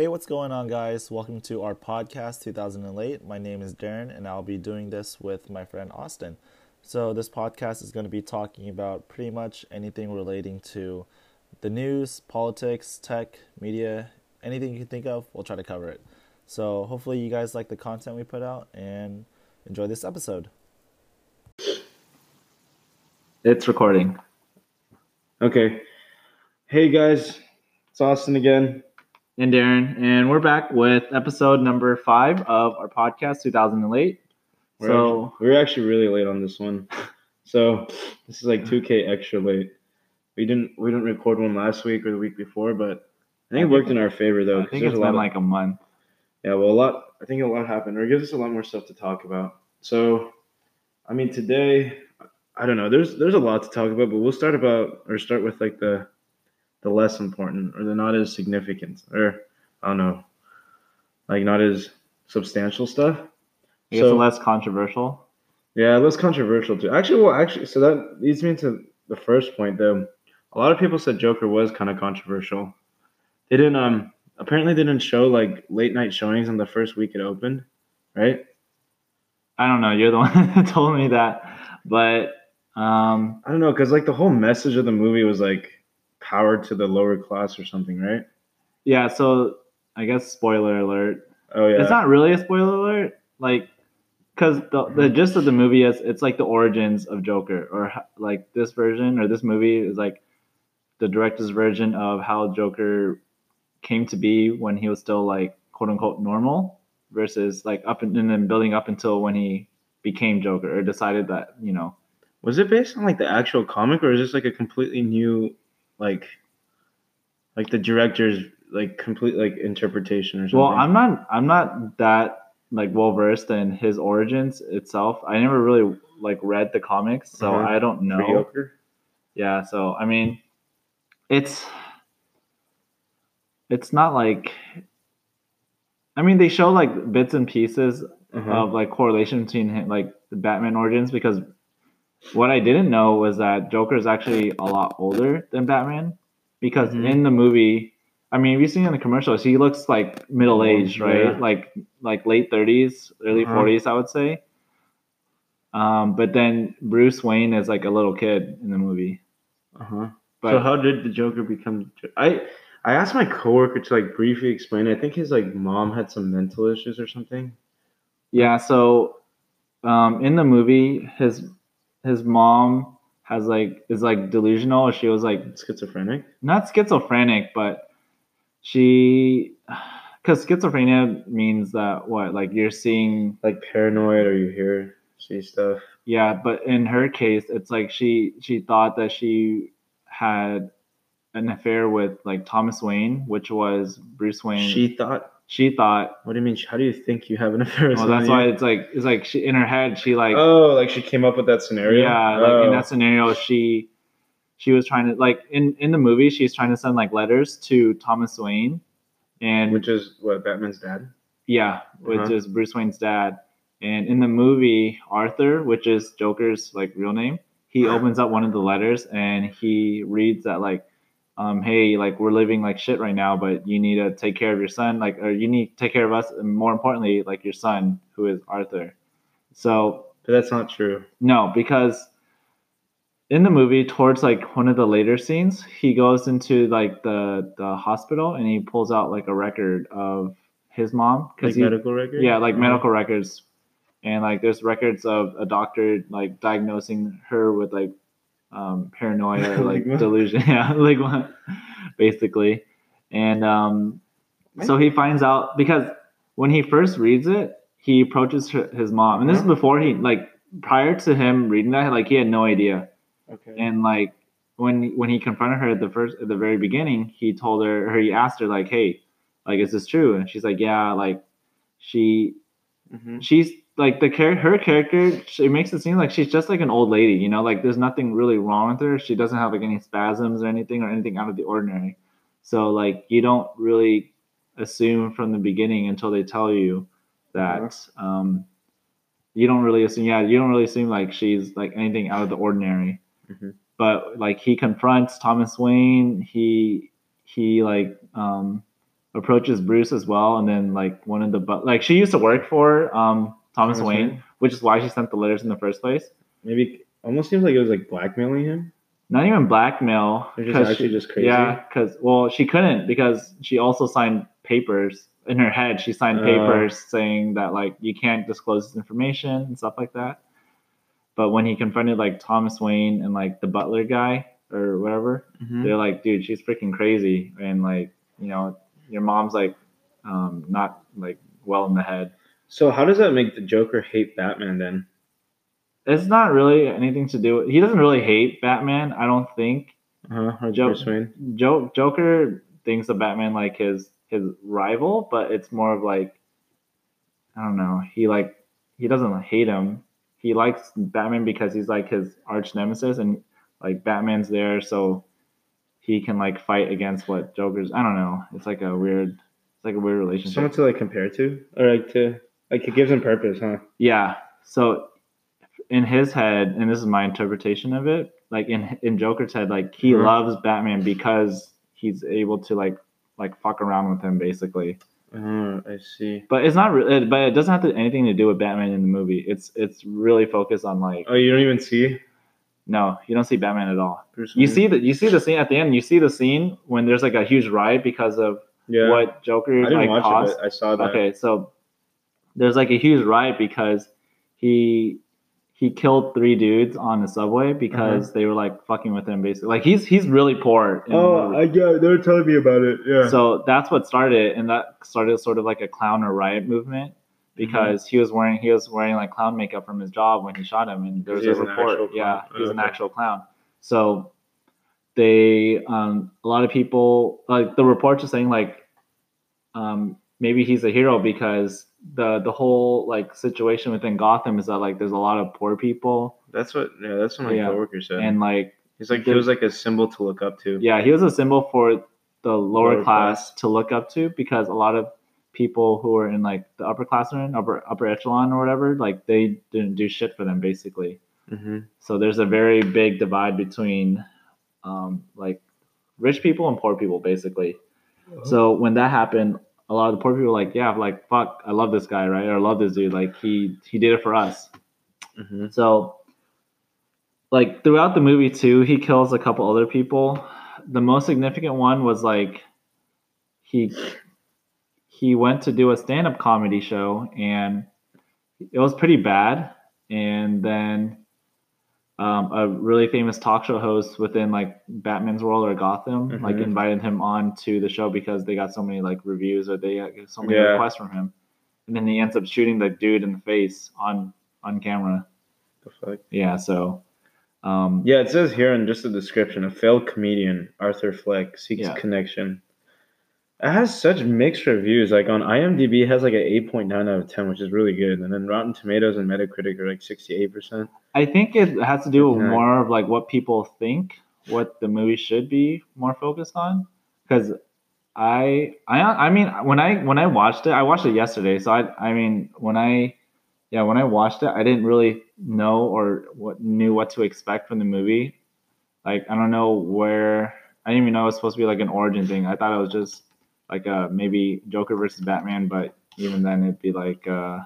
Hey, what's going on, guys? Welcome to our podcast 2008. My name is Darren, and I'll be doing this with my friend Austin. So, this podcast is going to be talking about pretty much anything relating to the news, politics, tech, media, anything you can think of, we'll try to cover it. So, hopefully, you guys like the content we put out and enjoy this episode. It's recording. Okay. Hey guys, it's Austin again. And Darren, and we're back with episode number five of our podcast, 2008. We're So, actually, we're actually really late on this one. So this is like 2k extra late. We didn't we didn't record one last week or the week before, but I think it worked in our favor though. I think there's it's a lot been of- like a month. yeah, well a lot I think a lot happened, or it gives us a lot more stuff to talk about. So I mean today I don't know, there's there's a lot to talk about, but we'll start about or start with like the the less important or the not as significant or I don't know. Like not as substantial stuff. I guess So- less controversial. Yeah, less controversial too. Actually, well, actually, so that leads me to the first point though. A lot of people said Joker was kind of controversial. They didn't um apparently they didn't show like late night showings on the first week it opened, right? I don't know. You're the one that told me that. But um, I don't know because like the whole message of the movie was like powered to the lower class or something, right? yeah, so I guess spoiler alert. Oh yeah, It's not really a spoiler alert. Like, because the, the mm-hmm. gist of the movie is it's like the origins of Joker, or like this version or this movie is like the director's version of how Joker came to be when he was still like quote unquote normal versus like up and, and then building up until when he became Joker or decided that you know Was it based on like the actual comic or is this like a completely new like like the director's like complete like interpretation or something? Well, I'm not. I'm not that like well versed in his origins itself. I never really like read the comics, so Uh-huh. I don't know. Mediocre? Yeah. So I mean, it's it's not like. I mean, they show like bits and pieces Uh-huh. of like correlation between him, like the Batman origins because what I didn't know was that Joker is actually a lot older than Batman because Mhm. in the movie, I mean, if you see in the commercials, he looks like middle aged, right? Yeah. Like like late thirties, early Uh-huh. 40s, I would say. Um, but then Bruce Wayne is like a little kid in the movie. Uh-huh. But so how did the Joker become? I I asked my coworker to like briefly explain. I think his like mom had some mental issues or something. Yeah, so um, in the movie, his his mom has like is like delusional. She was like Schizophrenic. not schizophrenic, but she because schizophrenia means that what like you're seeing Like paranoid, or you hear see stuff. yeah, but in her case, it's like she she thought that she had an affair with like Thomas Wayne, which was Bruce Wayne. She thought. She thought What do you mean? How do you think you have an affair? with well that's why you- it's like it's like she in her head she like Oh, like she came up with that scenario. Yeah, like in Oh. that scenario, she she was trying to like in in the movie, she's trying to send like letters to Thomas Wayne, and which is what Batman's dad. yeah, which Uh-huh. is Bruce Wayne's dad. And in the movie, Arthur, which is Joker's like real name, he opens up one of the letters and he reads that like, um, hey, like we're living like shit right now, but you need to take care of your son, like, or you need to take care of us, and more importantly, like your son, who is Arthur. So But that's not true. no, because in the movie, towards like one of the later scenes, he goes into like the the hospital and he pulls out like a record of his mom Like because he medical record. yeah like Uh-huh. medical records and like there's records of a doctor like diagnosing her with like um paranoia like delusion yeah like what basically and um so he finds out because when he first reads it he approaches his mom and this is Uh-huh. before he like prior to him reading that like he had no idea Okay. and like when when he confronted her at the first at the very beginning he told her or he asked her like hey like is this true and she's like yeah like she Mhm. she's like the char- her character she makes it seem like she's just like an old lady you know? Like there's nothing really wrong with her. She doesn't have like any spasms or anything or anything out of the ordinary. So like you don't really assume from the beginning until they tell you that um you don't really assume yeah you don't really assume like she's like anything out of the ordinary. Mhm. but like he confronts thomas wayne. He he like um approaches Bruce as well, and then like one of the but like she used to work for um Thomas, Thomas Wayne, Wayne. which is why she sent the letters in the first place. Maybe almost seems like it was like blackmailing him. Not even blackmail. They're just actually she- just crazy? Yeah, because well, she couldn't because she also signed papers in her head. She signed Oh. papers saying that like you can't disclose this information and stuff like that. But when he confronted like Thomas Wayne and like the butler guy or whatever, Mm-hmm. they're like, dude, she's freaking crazy, and like you know, your mom's like um not like well in the head. So how does that make the Joker hate Batman then? It's not really anything to do. With He doesn't really hate Batman, I don't think. Uh huh. Jo- Bruce Jo- Joker thinks of Batman like his his rival, but it's more of like I don't know. He like he doesn't hate him. He likes Batman because he's like his arch nemesis, and like Batman's there so he can like fight against what Joker's. I don't know. It's like a weird. It's like a weird relationship. Someone to like compare to, or like to like it gives him purpose, huh? Yeah. So in his head, and this is my interpretation of it, like in in Joker's head, like he Mhm. loves Batman because he's able to like like fuck around with him basically. Oh, I see. But it's not really. But it doesn't have to, anything to do with Batman in the movie. It's it's really focused on like Oh, you don't even see no, you don't see Batman at all. You see the you see the scene at the end. You see the scene when there's like a huge riot because of yeah. what Joker I didn't like watch caused. it, I saw that. Okay, so there's like a huge riot because he he killed three dudes on the subway because they were like fucking with him basically. Like he's he's really poor. in Oh, movie. I yeah, they were telling me about it. Yeah. so that's what started it, and that started sort of like a clown or riot movement because he was wearing he was wearing like clown makeup from his job when he shot him, and there was He a report. Yeah, clown. he's Oh, an actual clown. So they um a lot of people like the reports are saying like um maybe he's a hero because the the whole like situation within Gotham is that like there's a lot of poor people that's what. Yeah, that's what my Yeah. coworker said. and like He's like he was like a symbol to look up to. yeah he was a symbol for the lower, Lower class, class. to look up to because a lot of people who are in like the upper class or in upper upper echelon or whatever like they didn't do shit for them basically Mm-hmm. so there's a very big divide between um, like rich people and poor people basically so when that happened a lot of the poor people like yeah like fuck i love this guy right or i love this dude like he he did it for us Mm-hmm. so, like throughout the movie too, he kills a couple other people. The most significant one was like he he went to do a stand-up comedy show and it was pretty bad. And then um, a really famous talk show host within like Batman's world or Gotham like Mhm. invited him on to the show because they got so many like reviews or they got so many Yeah. requests from him. And then he ends up shooting the dude in the face on on camera. The fuck. Yeah, so um Yeah, it says here in just the description, a failed comedian, Arthur Fleck, seeks Yeah. connection. It has such mixed reviews. Like on IMDb, it has like an 8.9 out of 10, which is really good. And then Rotten Tomatoes and Metacritic are like 68%. I think it has to do with Yeah. more of like what people think what the movie should be more focused on cuz I I I mean when I when I watched it I watched it yesterday so I I mean when I yeah when I watched it I didn't really know or what knew what to expect from the movie like I don't know where I didn't even know it was supposed to be like an origin thing I thought it was just like uh maybe Joker versus Batman but even then it'd be like uh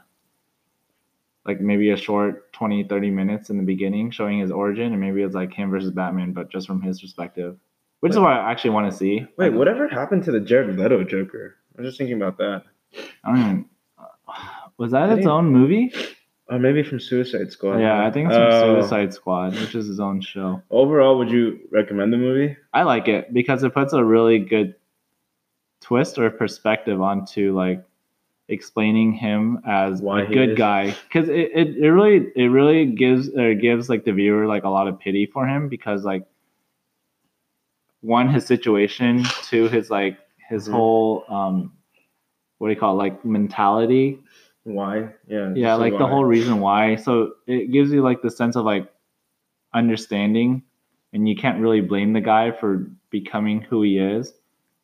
like maybe a short 20 30 minutes in the beginning showing his origin and maybe it's like him versus batman but just from his perspective which is what i actually want to see Wait, Like, whatever happened to the Jared Leto Joker? I was just thinking about that. i don't was that its own movie Or maybe from Suicide Squad. yeah i think it's from Oh. suicide squad which is his own show Overall, would you recommend the movie? i like it because it puts a really good twist or perspective onto like explaining him as Why a good is. guy because it, it, it really it really gives or gives like the viewer like a lot of pity for him because like one his situation two his like his Mhm. whole um what do you call it like mentality Why? Yeah. yeah like the whole reason why so it gives you like the sense of like understanding and you can't really blame the guy for becoming who he is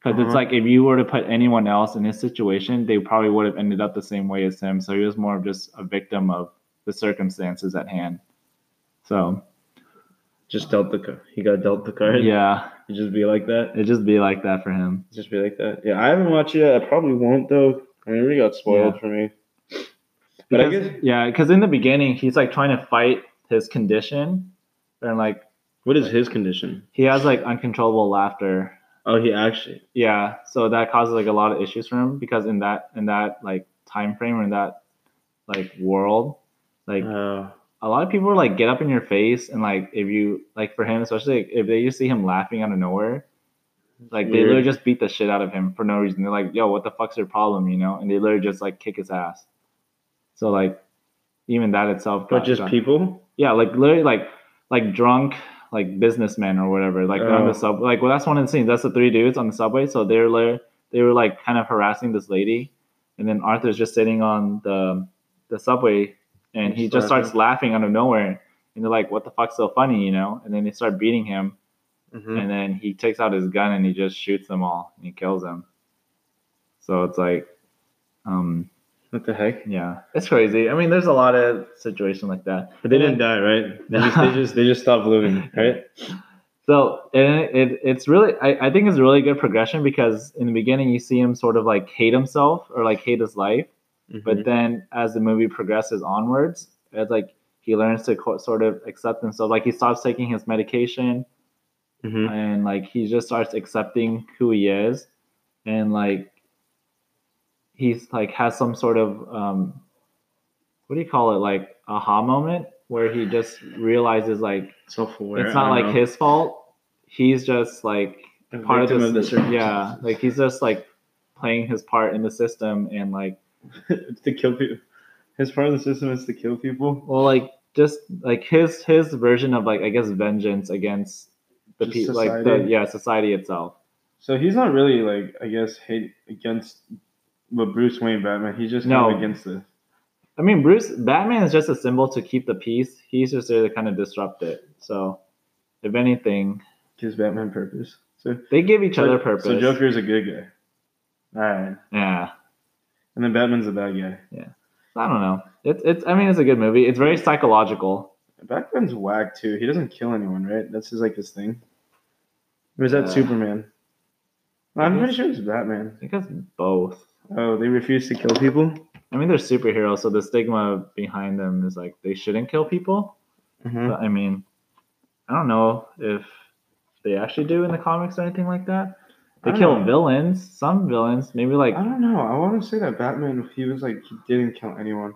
because it's Uh-huh. like if you were to put anyone else in his situation they probably would have ended up the same way as him so he was more of just a victim of the circumstances at hand so Just dealt the card. He got dealt the card. Yeah, You just be like that. it'd just be like that for him. Just be like that. Yeah, I haven't watched it yet. I probably won't though. I mean, it already got spoiled Yeah. for me. But I guess yeah, because in the beginning he's like trying to fight his condition, and like what is his condition? he has like uncontrollable laughter. Oh, he actually. Yeah, so that causes like a lot of issues for him because in that in that like time frame or in that like world, like Uh, a lot of people are like get up in your face and like if you like for him especially like, if they just see him laughing out of nowhere like they literally just beat the shit out of him for no reason. They're like yo what the fuck's your problem? You know and they literally just like kick his ass. So like even that itself but just got- people. yeah like literally like like drunk like businessmen or whatever like on Oh. the sub like well that's one of the scenes that's the three dudes on the subway so they're li- they were like kind of harassing this lady and then arthur's just sitting on the the subway and he Just starts laughing out of nowhere and they're like what the fuck's so funny you know and then they start beating him Mhm. and then he takes out his gun and he just shoots them all and he kills them so it's like um What the heck? yeah it's crazy i mean there's a lot of situation like that But they didn't die, right? They just they just, they just stopped living, right? So and it, it's really I, I think it's a really good progression because in the beginning you see him sort of like hate himself or like hate his life, but Mhm. then as the movie progresses onwards, it's like he learns to co- sort of accept himself. Like he stops taking his medication Mhm. and like he just starts accepting who he is, and like he's like has some sort of um, what do you call it like aha moment where he just realizes like self-aware. it's not like know. his fault. He's just like A part of this. of the yeah, like he's just like playing his part in the system and like to kill people. His part of the system is to kill people. well, like just like his his version of like I guess vengeance against the people, like the yeah society itself. So he's not really like I guess hate against what Bruce Wayne Batman. He's just No. kind of against this. I mean, Bruce Batman is just a symbol to keep the peace. He's just there to kind of disrupt it. So, if anything, Gives Batman purpose. So they give each other purpose. So Joker's a good guy. All right, yeah. and then Batman's a bad guy. Yeah. I don't know. It's it's. I mean, it's a good movie. It's very psychological. Batman's whack too. He doesn't kill anyone, right? That's his like his thing. Or is that Uh, Superman? I'm pretty sure it's Batman. I think it's both. Oh, they refuse to kill people. I mean, they're superheroes, so the stigma behind them is like they shouldn't kill people. Mhm. But I mean, I don't know if they actually do in the comics or anything like that. They kill know. villains, some villains, maybe like I don't know. I want to say that Batman, he was like he didn't kill anyone,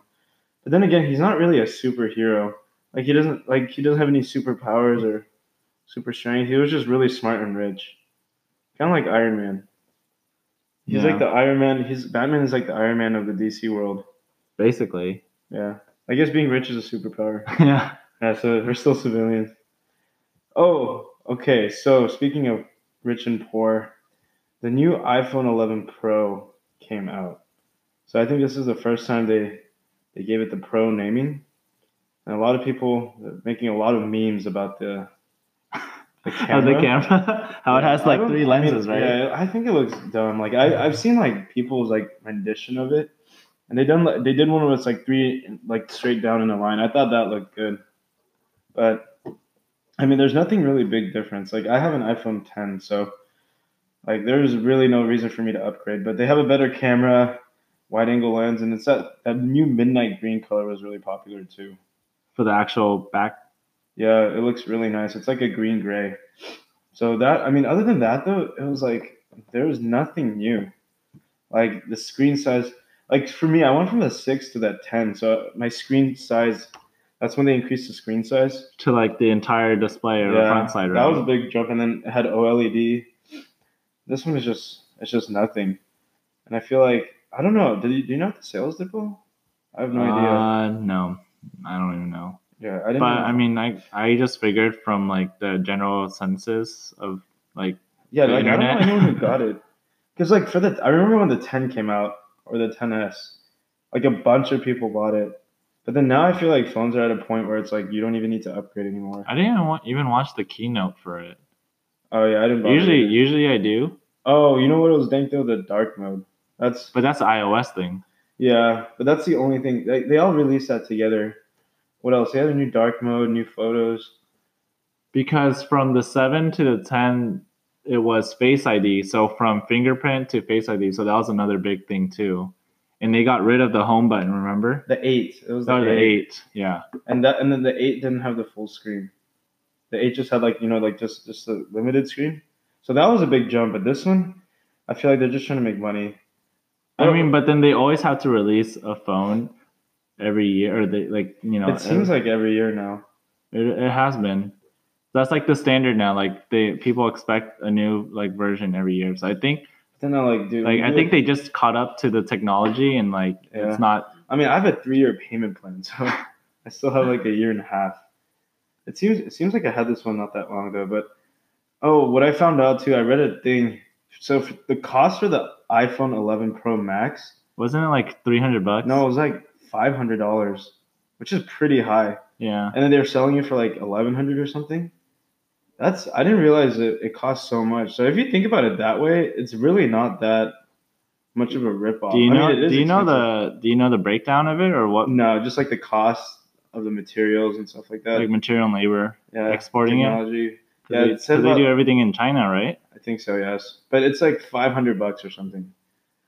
but then again, he's not really a superhero. Like he doesn't like he doesn't have any superpowers or super strength. He was just really smart and rich, kind of like Iron Man. He's Yeah. like the Iron Man. His Batman is like the Iron Man of the DC world. basically. Yeah, I guess being rich is a superpower. yeah. Yeah, so we're still civilians. Oh, okay. So speaking of rich and poor, the new iPhone 11 Pro came out. So I think this is the first time they they gave it the Pro naming, and a lot of people are making a lot of memes about the the How the camera, how it has like three I mean, lenses, right? Yeah, I think it looks dumb. Like I, I've seen like people's like rendition of it, and they done they did one where it's like three like straight down in a line. I thought that looked good, but I mean, there's nothing really big difference. Like I have an iPhone 10, so like there's really no reason for me to upgrade. But they have a better camera, wide angle lens, and it's that that new midnight green color was really popular too. For the actual back. Yeah, it looks really nice. It's like a green gray. So that I mean, other than that though, it was like there was nothing new. Like the screen size, like for me, I went from the six to that ten. So my screen size, that's when they increased the screen size. To like the entire display or the front side, right? that was a big jump, and then it had OLED. This one is just it's just nothing, and I feel like I don't know. Did you do you know what the sales did, Paul? I have no idea. Uh, no, I don't even know. Yeah, I didn't. But know. I mean, I I just figured from like the general census of like Yeah, the like I don't know anyone who got it. Because like for the, I remember when the 10 came out or the 10s, like a bunch of people bought it. But then now I feel like phones are at a point where it's like you don't even need to upgrade anymore. I didn't even, wa- even watch the keynote for it. Oh yeah, I didn't. Usually, either. usually I do, Oh, you know what it was dank though? The dark mode. That's but that's an iOS thing. yeah, but that's the only thing. They, they all released that together. What else? They had a new dark mode, new photos. because from the seven to the ten, it was Face ID. So from fingerprint to Face ID. So that was another big thing too. And they got rid of the home button. Remember? The eight. It was the, Oh, the eight. eight. Yeah. and that and then the eight didn't have the full screen. The eight just had like you know like just just a limited screen. So that was a big jump. But this one, I feel like they're just trying to make money. I mean, but then they always have to release a phone every year, or they like you know. it seems like every year now. it, it has been. That's like the standard now. Like they people expect a new like version every year. So I think Then I like dude. like I do think it- they just caught up to the technology and like Yeah. it's not. I mean, I have a three-year payment plan, so I still have like a year and a half. It seems it seems like I had this one not that long ago, but oh, what I found out too, I read a thing. So for the cost for the iPhone 11 Pro Max, Wasn't it like three hundred bucks? no, it was like five hundred dollars, which is pretty high. Yeah. And then they were selling it for like eleven hundred or something. That's I didn't realize it, it cost so much. So if you think about it that way, it's really not that much of a ripoff. Do you I mean, know? do you know the? Do you know the breakdown of it or what? No, just like the cost of the materials and stuff like that. Like material and labor yeah, exporting it? technology. Yeah, Yeah, it said they about- do everything in China, right? I think so. Yes, but it's like five hundred bucks or something.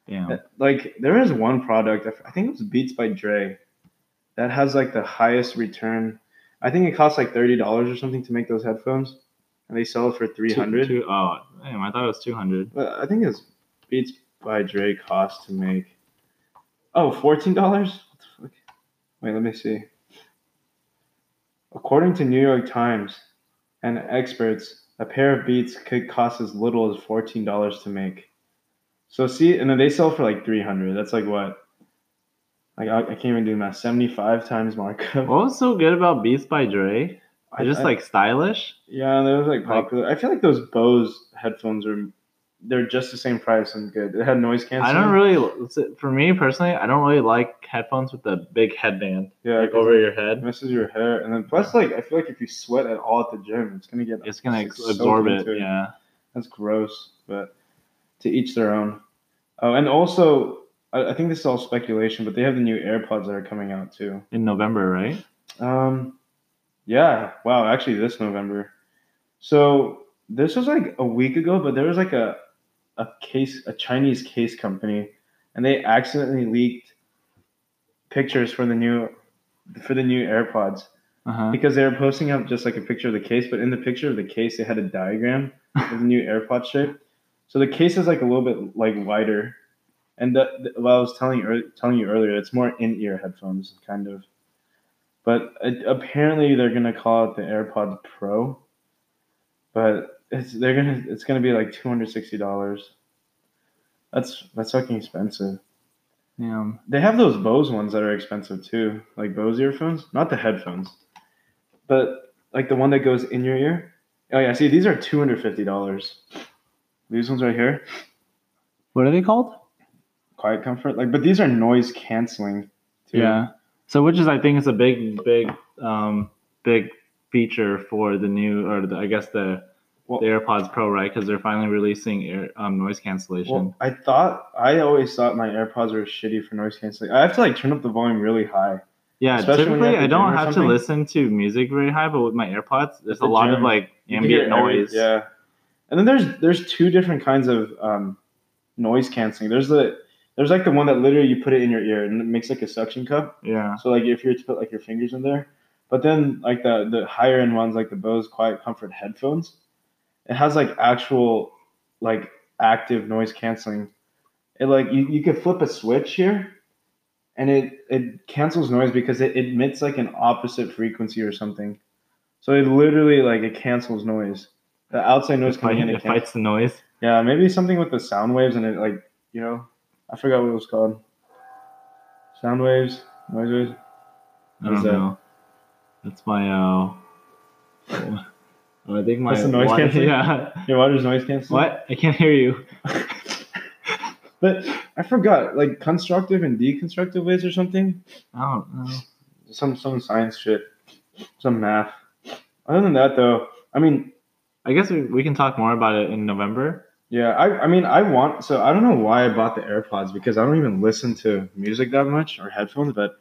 Yeah. Like there is one product. I think it was Beats by Dre, that has like the highest return. I think it costs like thirty dollars or something to make those headphones, and they sell it for three hundred. Oh, damn! I thought it was two hundred. But I think it's Beats by Dre cost to make. Oh, $14? What the fuck? Wait, let me see. According to New York Times and experts, a pair of Beats could cost as little as $14 to make. So see, and then they sell for like 300. That's like what? Like I, I can't even do math. 75 times markup. What was so good about Beats by Dre? I just I- like stylish. Yeah, they was like Like- popular. I feel like those Bose headphones are they're just the same price and good. It had noise canceling. I don't really, for me personally, I don't really like headphones with a big headband yeah, like over your head. messes your hair, and then plus like I feel like if you sweat at all at the gym, it's gonna get It's gonna absorb it. Yeah. that's gross. But to each their own. Oh, and also I, I think this is all speculation, but they have the new AirPods that are coming out too. In November, right? Um, yeah. Wow. Actually, this November. So this was like a week ago, but there was like a a case, a Chinese case company, and they accidentally leaked pictures for the new for the new AirPods Uh huh. because they were posting up just like a picture of the case, but in the picture of the case, they had a diagram of the new AirPod shape. So the case is like a little bit like wider, and the, the, well, I was telling you, telling you earlier, it's more in ear headphones, kind of. But it, apparently, they're gonna call it the AirPods Pro, but it's they're gonna it's gonna be like two hundred sixty dollars. That's that's fucking expensive. Yeah. They have those Bose ones that are expensive too, like Bose earphones, not the headphones, but like the one that goes in your ear. Oh yeah, see these are two hundred fifty dollars. These ones right here, What are they called? quiet comfort. Like, but these are noise canceling. Too. Yeah. So which is I think is a big, big, um, big feature for the new or the, I guess the, Well- the AirPods Pro, right? Because they're finally releasing air, um, noise cancellation. Well, I thought I always thought my AirPods were shitty for noise canceling. I have to like turn up the volume really high. yeah, especially typically you're at the I don't have to listen to music very high, but with my AirPods, there's the a lot of like You can hear ambient every- noise. yeah, and then there's there's two different kinds of um, noise canceling. There's the there's like the one that literally you put it in your ear and it makes like a suction cup. Yeah. So like if you were to put like your fingers in there, but then like the the higher end ones like the Bose Quiet Comfort headphones, it has like actual like active noise canceling. It like you, you could flip a switch here, and it it cancels noise because it emits like an opposite frequency or something. So it literally like it cancels noise. The outside noise coming in, it fights the noise. yeah, maybe something with the sound waves and it like you know, I forgot what it was called. Sound waves, noise waves. I What is don't that? know. That's my uh. I think my That's the noise water- canceling? Yeah. Your water's noise canceling. What? I can't hear you. But I forgot, like constructive and deconstructive waves or something. I don't know. Some some science shit, some math. Other than that, though, I mean, I guess we, we can talk more about it in November. yeah, I I mean, I want. So I don't know why I bought the AirPods because I don't even listen to music that much or headphones, but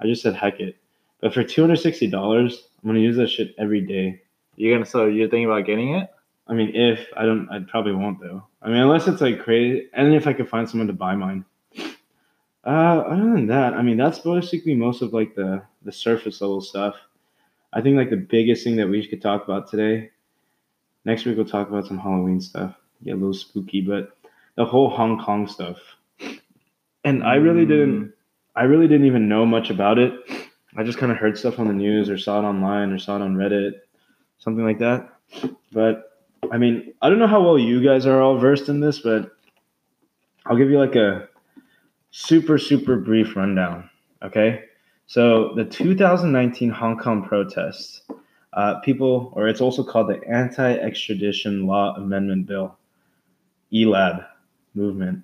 I just said heck it. But for two hundred sixty dollars, I'm gonna use that shit every day. You're gonna so you're thinking about getting it? I mean, if I don't, I probably won't though. I mean, unless it's like crazy, and if I could find someone to buy mine. Uh, other than that, I mean, that's basically most of like the the surface level stuff. I think like the biggest thing that we could talk about today. Next week we'll talk about some Halloween stuff. Get a little spooky, but the whole Hong Kong stuff. And I really mm. didn't. I really didn't even know much about it. I just kind of heard stuff on the news or saw it online or saw it on Reddit, something like that. But I mean, I don't know how well you guys are all versed in this, but I'll give you like a super, super brief rundown. Okay. So the 2019 Hong Kong protests, uh, people, or it's also called the Anti Extradition Law Amendment Bill, ELAB movement.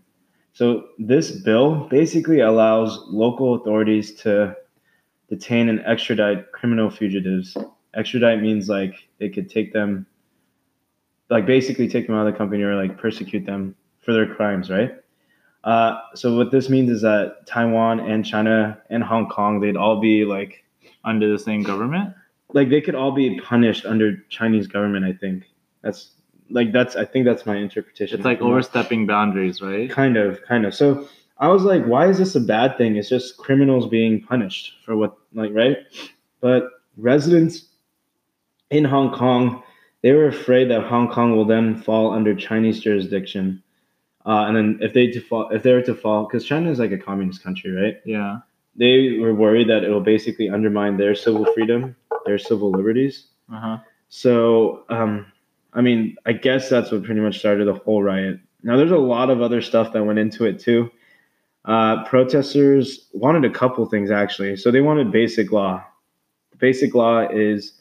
So this bill basically allows local authorities to detain and extradite criminal fugitives. Extradite means like they could take them, like basically take them out of the company or like persecute them for their crimes, right? Uh, so what this means is that Taiwan and China and Hong Kong, they'd all be like Under the same government? Like they could all be punished under Chinese government. I think that's like that's I think that's my interpretation. It's like overstepping boundaries, right? kind of, kind of. So I was like, why is this a bad thing? It's just criminals being punished for what, like, right? But residents in Hong Kong, they were afraid that Hong Kong will then fall under Chinese jurisdiction. Uh, and then if they to fall, if they were to fall, because China is like a communist country, right? Yeah. They were worried that it will basically undermine their civil freedom, their civil liberties. Uh huh. So, um, I mean, I guess that's what pretty much started the whole riot. Now, there's a lot of other stuff that went into it too. Uh, protesters wanted a couple things actually. So they wanted basic law. The basic law is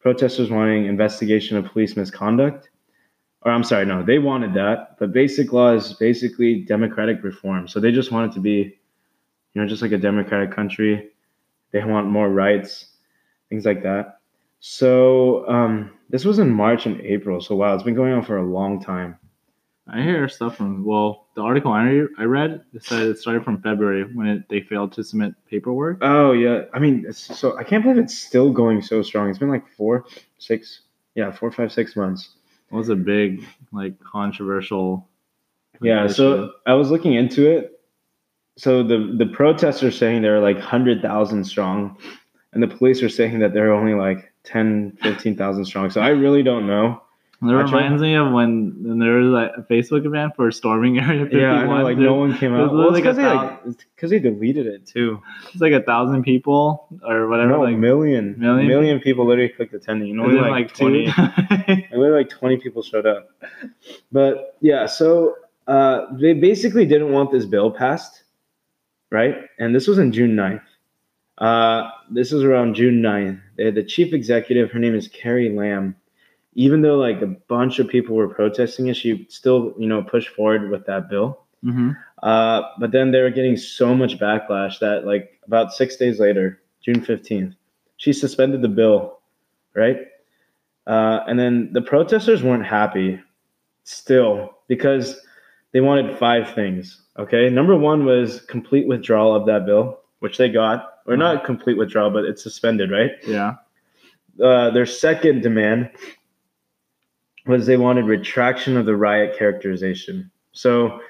protesters wanting investigation of police misconduct. Or I'm sorry, no, they wanted that. But basic law is basically democratic reform. So they just want it to be, you know, just like a democratic country. They want more rights, things like that. So um, this was in March and April. So wow, it's been going on for a long time. I hear stuff from well, the article I I read said it started from February when it, they failed to submit paperwork. Oh yeah, I mean, it's, so I can't believe it's still going so strong. It's been like four, six, yeah, four, five, six months. It was a big, like, controversial. Yeah, issue. so I was looking into it. So the the protesters saying they're like hundred thousand strong, and the police are saying that they're only like 10, 15,000 strong. So I really don't know. It reminds me of when, when there was like a Facebook event for storming Area 51. Yeah, I know, like no one came out. Well, it's because they, like like, it's 'cause they deleted it too. It's like a thousand people or whatever. No, like million, million? million people literally clicked attending. And only like, like twenty. Only like 20 people showed up. But yeah, so uh, they basically didn't want this bill passed, right? And this was in June 9th. Uh, this was around June 9th. They had the chief executive, her name is Carrie Lam. Even though like a bunch of people were protesting it, she still, you know, pushed forward with that bill. hmm Uh, but then they were getting so much backlash that like about six days later, June 15th, she suspended the bill, right? Uh, and then the protesters weren't happy still because they wanted five things. Okay. Number one was complete withdrawal of that bill, which they got, or not complete withdrawal, but it's suspended, right? Yeah. uh, their second demand was they wanted retraction of the riot characterization. So,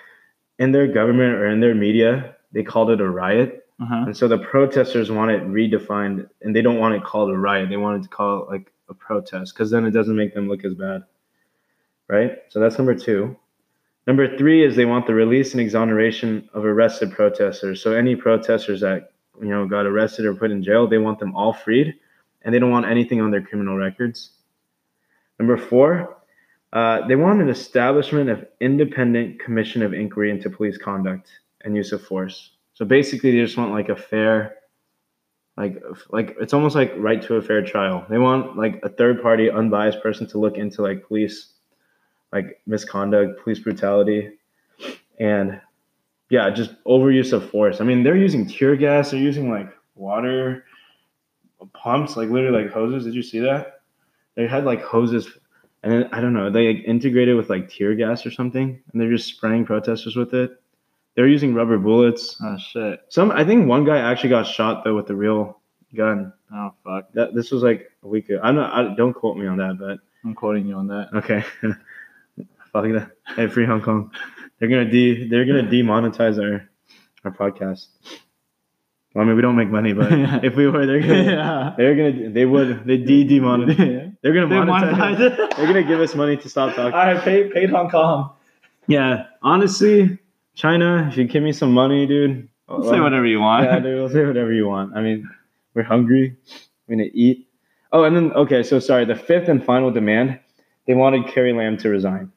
in their government or in their media, they called it a riot, Uh-huh. and so the protesters want it redefined, and they don't want it called a riot. They wanted to call it like a protest because then it doesn't make them look as bad, right? So that's number two. Number three is they want the release and exoneration of arrested protesters. So any protesters that you know got arrested or put in jail, they want them all freed and they don't want anything on their criminal records. Number four, uh, they want an establishment of independent commission of inquiry into police conduct and use of force. So basically, they just want like a fair, like like it's almost like right to a fair trial. They want like a third party, unbiased person to look into like police, like misconduct, police brutality, and yeah, just overuse of force. I mean, they're using tear gas. They're using like water pumps, like literally like hoses. Did you see that? They had like hoses, and then I don't know. They like, integrated with like tear gas or something, and they're just spraying protesters with it. They're using rubber bullets. Oh shit. Some, I think one guy actually got shot though with the real gun. Oh fuck! That this was like a week ago. I'm not. I, don't quote me on that, but I'm quoting you on that. okay. Fuck that. Hey, free Hong Kong. They're gonna de. They're gonna demonetize our our podcast. Well, I mean, we don't make money, but if we were, they're gonna. yeah. They're gonna. They would. They de demonetize. They're gonna monetize. Demonetize. They're gonna give us money to stop talking. I paid paid Hong Kong. Yeah, honestly, China, if you give me some money, dude, Say whatever you want. Yeah, dude, we'll say whatever you want. I mean, we're hungry. We're gonna eat. Oh, and then okay, so sorry. The fifth and final demand, they wanted Carrie Lam to resign.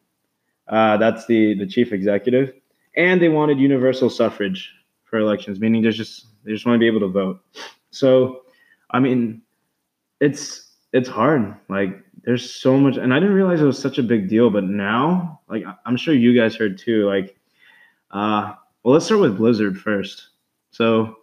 Uh, that's the the chief executive, and they wanted universal suffrage for elections, meaning there's just they just want to be able to vote. So, I mean, it's it's hard. Like there's so much, and I didn't realize it was such a big deal. But now, like I'm sure you guys heard too. Like, uh, well, let's start with Blizzard first. So,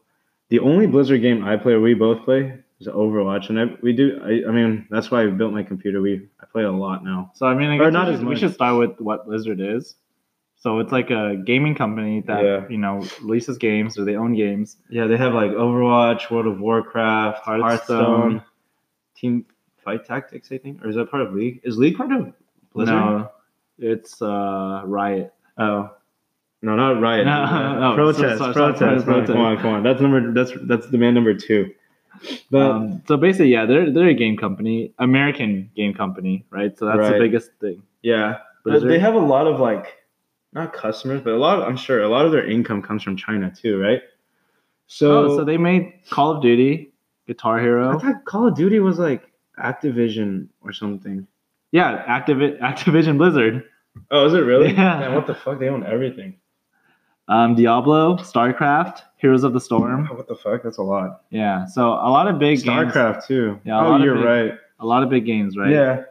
the only Blizzard game I play, or we both play, is Overwatch, and I, we do. I, I mean, that's why I built my computer. We I play a lot now. So I mean, I Or guess not we, as should, we should start with what Blizzard is. So it's like a gaming company that Yeah. you know releases games or they own games. Yeah, they have like Overwatch, World of Warcraft, Hearthstone. Hearthstone, Team Fight Tactics. I think, or is that part of League? Is League part of Blizzard? No, it's uh, Riot. Oh. No, not Riot. No, Uh, no, protest, so- so- sorry, protest. protest. Come on, come on. That's number. That's that's demand number two. But um, so basically, yeah, they're they're a game company, American game company, right? So that's the biggest thing. yeah, but Blizzard? they have a lot of like, not customers, but a lot. Of, I'm sure a lot of their income comes from China too, right? So, oh, so they made Call of Duty, Guitar I Hero. thought Call of Duty was like Activision or something. Yeah, Activi- Activision Blizzard. Oh, is it really? Yeah. Man, what the fuck? They own everything. Um, Diablo, StarCraft, Heroes of the Storm. Oh, what the fuck? That's a lot. Yeah, so a lot of big games. StarCraft too. Yeah, oh, you're big- right. A lot of big games, right? Yeah.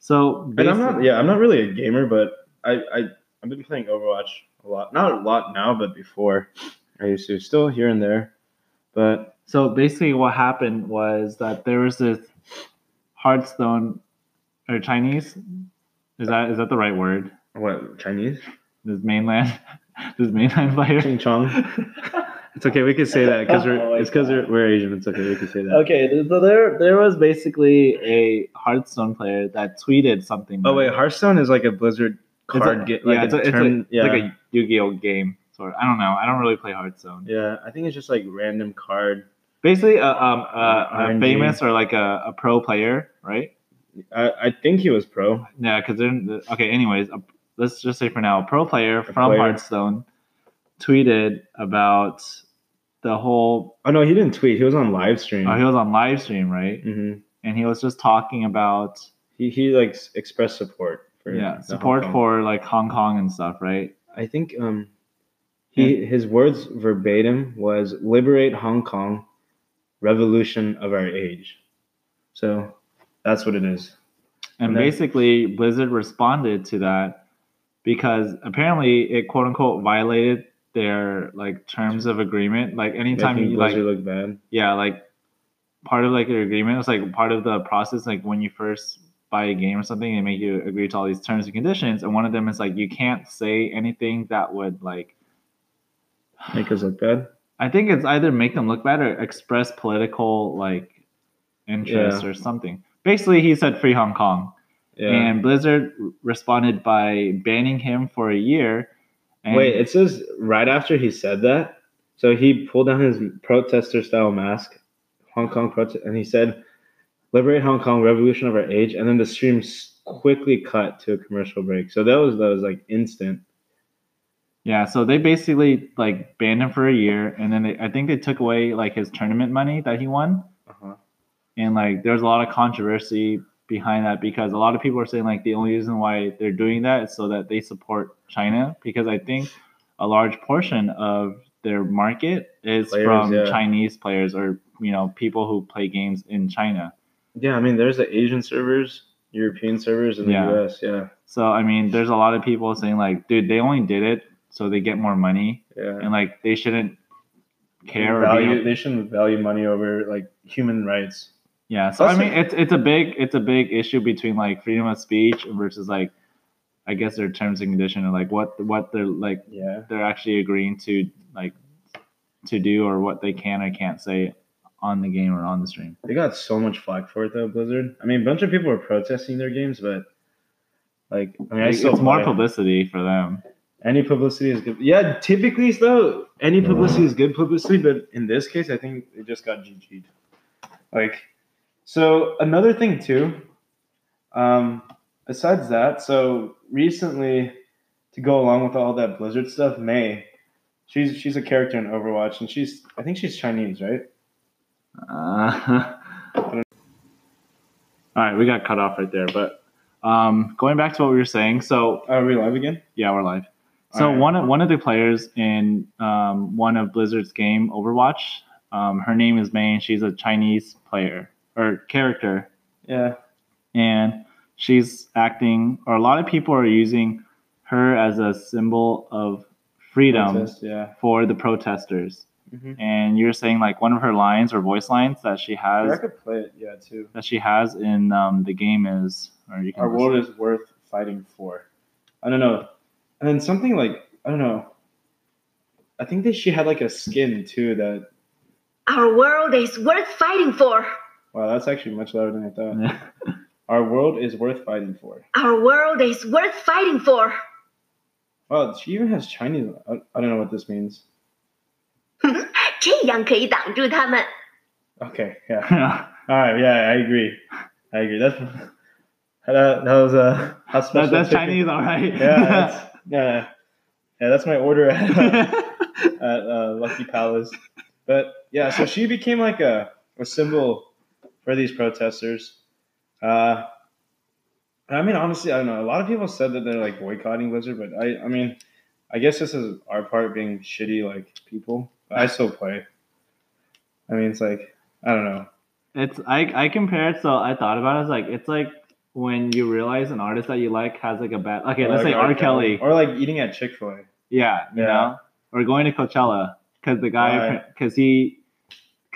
So And I'm not. Yeah, I'm not really a gamer, but I I I've been playing Overwatch a lot. Not a lot now, but before I used to. Still here and there, but So basically, what happened was that there was this Hearthstone or Chinese. Is that is that the right word? what Chinese? This mainland, this mainland player. Ching Chong. It's okay. We can say that because we're. Oh it's because we're, we're Asian. It's okay. We can say that. Okay, so there there was basically a Hearthstone player that tweeted something. Oh wait, Hearthstone is like a Blizzard It's a- card game. yeah, it's, a, a it's, a, yeah. like a Yu-Gi-Oh game. Sort. I don't know. I don't really play Hearthstone. yeah, I think it's just like random card. Basically, uh, um, uh, a famous or like a, a pro player, right? I, I think he was pro. Yeah, because they're okay. Anyways, a, let's just say for now, a pro player from player. Hearthstone tweeted about the whole. Oh no, he didn't tweet. He was on live stream. Oh, he was on live stream, right? hmm And he was just talking about He he like expressed support for yeah support for like Hong Kong and stuff, right? I think um he his words verbatim was liberate Hong Kong, revolution of our age. So that's what it is. And And then- basically, Blizzard responded to that because apparently it quote unquote violated their like terms of agreement. Like anytime Making you like look bad. yeah, like part of like your agreement was like part of the process. Like when you first buy a game or something, they make you agree to all these terms and conditions, and one of them is like you can't say anything that would like Make us look bad. I think it's either make them look bad or express political like interest Yeah. or something. Basically, he said free Hong Kong. Yeah. And Blizzard responded by banning him for a year. And Wait, it says right after he said that. So he pulled down his protester style mask, Hong Kong protest, and he said, "Liberate Hong Kong, revolution of our age." And then the stream quickly cut to a commercial break. So that was that was like instant. yeah, so they basically like banned him for a year, and then they, I think they took away like his tournament money that he won, Uh-huh. and like there's a lot of controversy behind that because a lot of people are saying like the only reason why they're doing that is so that they support China because I think a large portion of their market is Players, from yeah. Chinese players or you know people who play games in China. Yeah, I mean, there's the Asian servers, European servers, and the Yeah. U.S. Yeah, So I mean, there's a lot of people saying like, dude, they only did it so they get more money, yeah. and like they shouldn't care or value. be, They shouldn't value money over like human rights. Yeah. So That's I mean, it's it's a big it's a big issue between like freedom of speech versus like, I guess their terms and condition and like what what they're like Yeah. they're actually agreeing to like to do or what they can or can't say on the game or on the stream. They got so much flack for it though, Blizzard. I mean, a bunch of people were protesting their games, but like, I mean, I It's more publicity for them. Any publicity is good. Yeah, typically though, any publicity is good publicity, but in this case, I think it just got GG'd. Like, so another thing too. Um, besides that, so recently, to go along with all that Blizzard stuff, Mei, she's she's a character in Overwatch, and she's I think she's Chinese, right? Uh, all right, we got cut off right there. But um, going back to what we were saying, so Are we live again? yeah, we're live. So Alright. one of one of the players in um, one of Blizzard's game, Overwatch, um, her name is Mei, and she's a Chinese player or character, Yeah. and she's acting, or a lot of people are using her as a symbol of freedom Protest, yeah. for the protesters. Mhm. And you're saying like one of her lines or voice lines that she has I could play it, yeah, too. that she has in um, the game is, or you can Our world is worth fighting for. I don't know. And then something like I don't know. I think that she had like a skin too. That Our world is worth fighting for. wow, that's actually much louder than I thought. Yeah. Our world is worth fighting for. Our world is worth fighting for. Wow, she even has Chinese. I, I don't know what this means. 这样可以挡住他们。 Okay, yeah. All right, yeah, I agree. I agree. That's that, that was uh, how special that, that's chicken- Chinese, all right. Yeah, that's, yeah, yeah. That's my order at, at uh, Lucky Palace. But yeah, so she became like a, a symbol for these protesters. Uh, I mean, honestly, I don't know. A lot of people said that they're like boycotting Blizzard, but I, I mean, I guess this is our part being shitty like people. But I still play. I mean, it's like I don't know. it's I I compare it. So I thought about it. It's like it's like when you realize an artist that you like has like a bad. Okay, Or let's like say R. Kelly. or like eating at Chick Fil A. Yeah, you Yeah. know, or going to Coachella because the guy Right. because he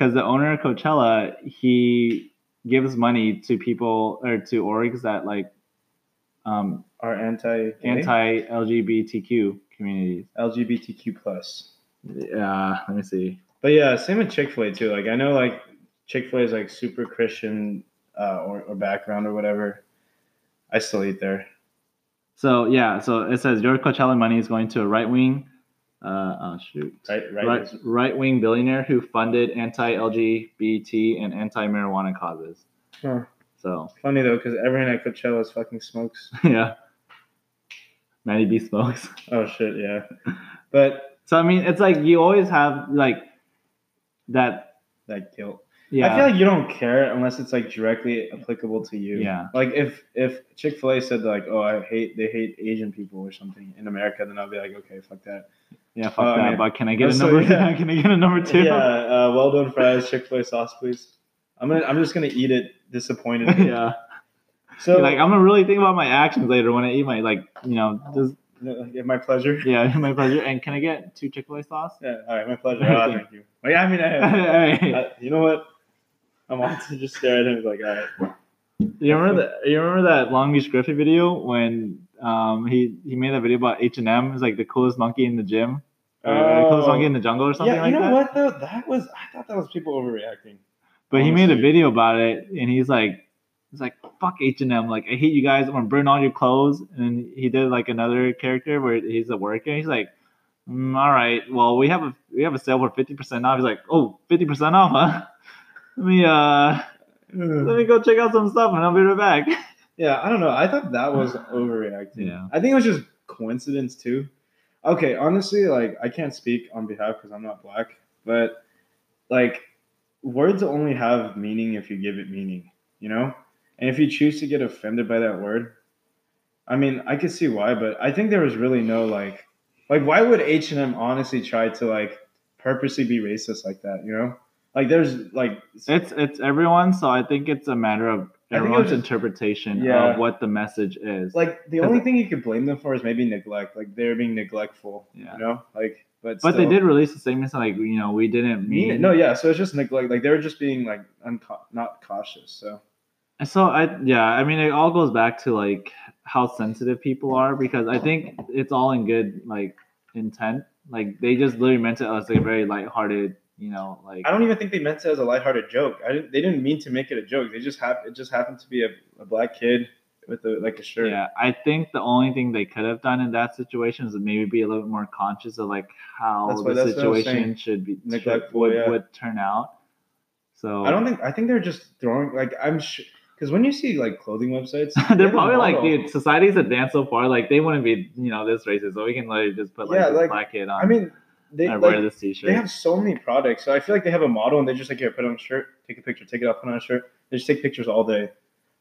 because the owner of Coachella he gives money to people or to orgs that like um Are anti anti LGBTQ communities. LGBTQ plus. Yeah, let me see. But yeah, same with Chick Fil A too. Like I know like Chick Fil A is like super Christian uh, or, or background or whatever. I still eat there. So yeah, so it says your Coachella money is going to a right wing, uh, oh shoot, Right, right. right right wing billionaire who funded anti LGBT and anti marijuana causes. Huh. So Funny though, because everyone at Coachella is fucking smokes. yeah, Matty B smokes. Oh shit, yeah. But So I mean, it's like you always have like that. that guilt. Yeah, I feel like you don't care unless it's like directly applicable to you. Yeah. Like if if Chick Fil A said like, oh, I hate they hate Asian people or something in America, then I'll be like, okay, fuck that. yeah, fuck uh, I that. but can I get a that's so- number? yeah. can I get a number two? Yeah, uh, well done fries, Chick Fil A sauce, please. I'm gonna I'm just gonna eat it disappointed. yeah. So like I'm gonna really think about my actions later when I eat my like you know just yeah, my pleasure. yeah my pleasure. And can I get two Chick Fil A sauce? Yeah, all right, my pleasure. Oh, thank you. Oh, yeah, I mean, I have. I- you know what? I'm to just stare at him like, all right. You remember that? You remember that Long Beach Griffy video when um he he made that video about H and M? It's like the coolest monkey in the gym, or the coolest Oh. monkey in the jungle, or something like that. Yeah, like you know that. what though? That was I thought that was people overreacting. But he made a video about it, and he's like, he's like, "Fuck H and M! Like I hate you guys. I'm gonna burn all your clothes." And he did like another character where he's a worker. He's like, mm, "All right, well we have a we have a sale for fifty percent off." He's like, "Oh, 50 percent off, huh? Let me uh let me go check out some stuff, and I'll be right back." Yeah, I don't know. I thought that was overreacting. Yeah. I think it was just coincidence too. Okay, honestly, like I can't speak on behalf because I'm not black, but like words only have meaning if you give it meaning, you know? And if you choose to get offended by that word, I mean, I could see why, but I think there was really no like like why would H&M honestly try to like purposely be racist like that, you know? Like there's like It's it's everyone, so I think it's a matter of I think it everyone's just- interpretation Yeah. of what the message is. like the only thing you could blame them for is maybe neglect. Like they're being neglectful. Yeah. You know? Like but but they did release a statement like you know we didn't mean it. No, yeah. So it's just neglect. Like they were just being like not cautious. So I So I yeah, I mean it all goes back to like how sensitive people are because I think it's all in good like intent. Like they just literally meant it as a very lighthearted you know, like I don't even think they meant it as a lighthearted joke. I didn't. They didn't mean to make it a joke. They just hap- It just happened to be a, a black kid with a, like a shirt. Yeah, I think the only thing they could have done in that situation is maybe be a little bit more conscious of like how what- the that's what I was situation should be should, would, yeah. would turn out. So I don't think. I think they're just throwing. Like I'm sure because when you see like clothing websites, they they're probably like, dude, society's advanced so far. Like they wouldn't be, you know, this racist, so we can literally just put like Yeah, this like, black kid on. I mean, they or like, wear this t-shirt. they have so many products. So I feel like they have a model and they just like here, put on a shirt, take a picture, take it off, put on a shirt. They just take pictures all day,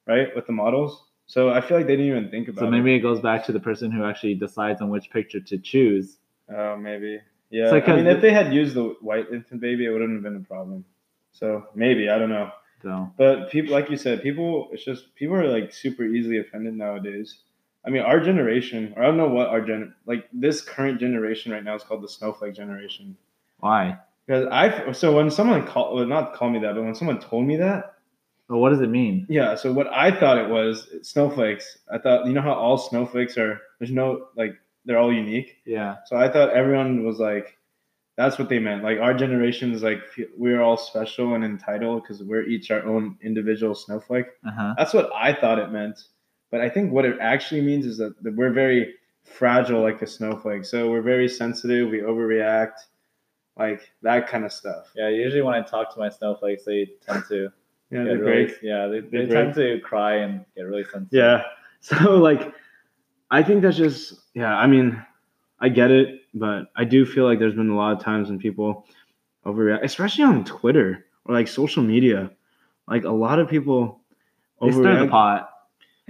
right, with the models. So I feel like they didn't even think about it. so maybe it goes back to the person who actually decides on which picture to choose. it. Oh, maybe. Yeah. like, I mean, if they had used the white infant baby, it wouldn't have been a problem. So maybe I don't know. So But people, like you said, people, it's just people are like super easily offended nowadays. I mean, our generation, or I don't know what our gen, like this current generation right now is called the snowflake generation. why? Because I, so when someone called, well, not call me that, but when someone told me that, Well, what does it mean? yeah. So what I thought it was snowflakes. I thought, you know how all snowflakes are. There's no like they're all unique. Yeah. So I thought everyone was like, that's what they meant. Like our generation is like we're all special and entitled because we're each our own individual snowflake. Uh huh. That's what I thought it meant. But I think what it actually means is that, that we're very fragile like a snowflake. So we're very sensitive, we overreact, like that kind of stuff. Yeah. Usually when I talk to my snowflakes, they tend to Yeah, get they're really, great. yeah, they, they They're tend to cry and get really sensitive. Yeah. So like I think that's just yeah, I mean, I get it, but I do feel like there's been a lot of times when people overreact, especially on Twitter or like social media. Like a lot of people They stir the pot,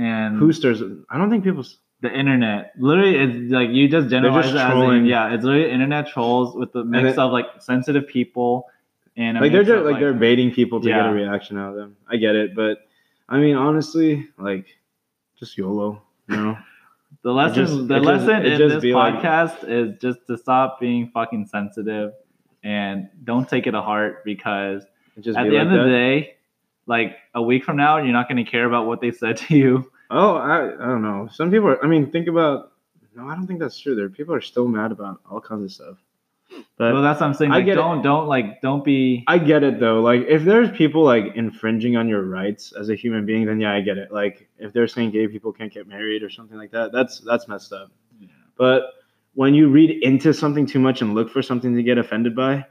and it? I don't think people the internet. Literally, it's like you just generalize just it as in, yeah, it's literally internet trolls with the mix it- of like sensitive people and like they're just, of, like, they're baiting people to get a reaction out of them. I get it, but I mean honestly, like just YOLO, you know. the lesson. just- the just- lesson it in just this be like- podcast is just to stop being fucking sensitive and don't take it to heart because just at the like end of the day, like a week from now, you're not going to care about what they said to you. Oh, I, I don't know. Some people are, I mean, think about no, I don't think that's true. There people are still mad about all kinds of stuff. But well, that's what I'm saying. I get don't don't like don't be. I get it though. Like if there's people like infringing on your rights as a human being, then yeah, I get it. Like if they're saying gay people can't get married or something like that, that's that's messed up. Yeah. But when you read into something too much and look for something to get offended by,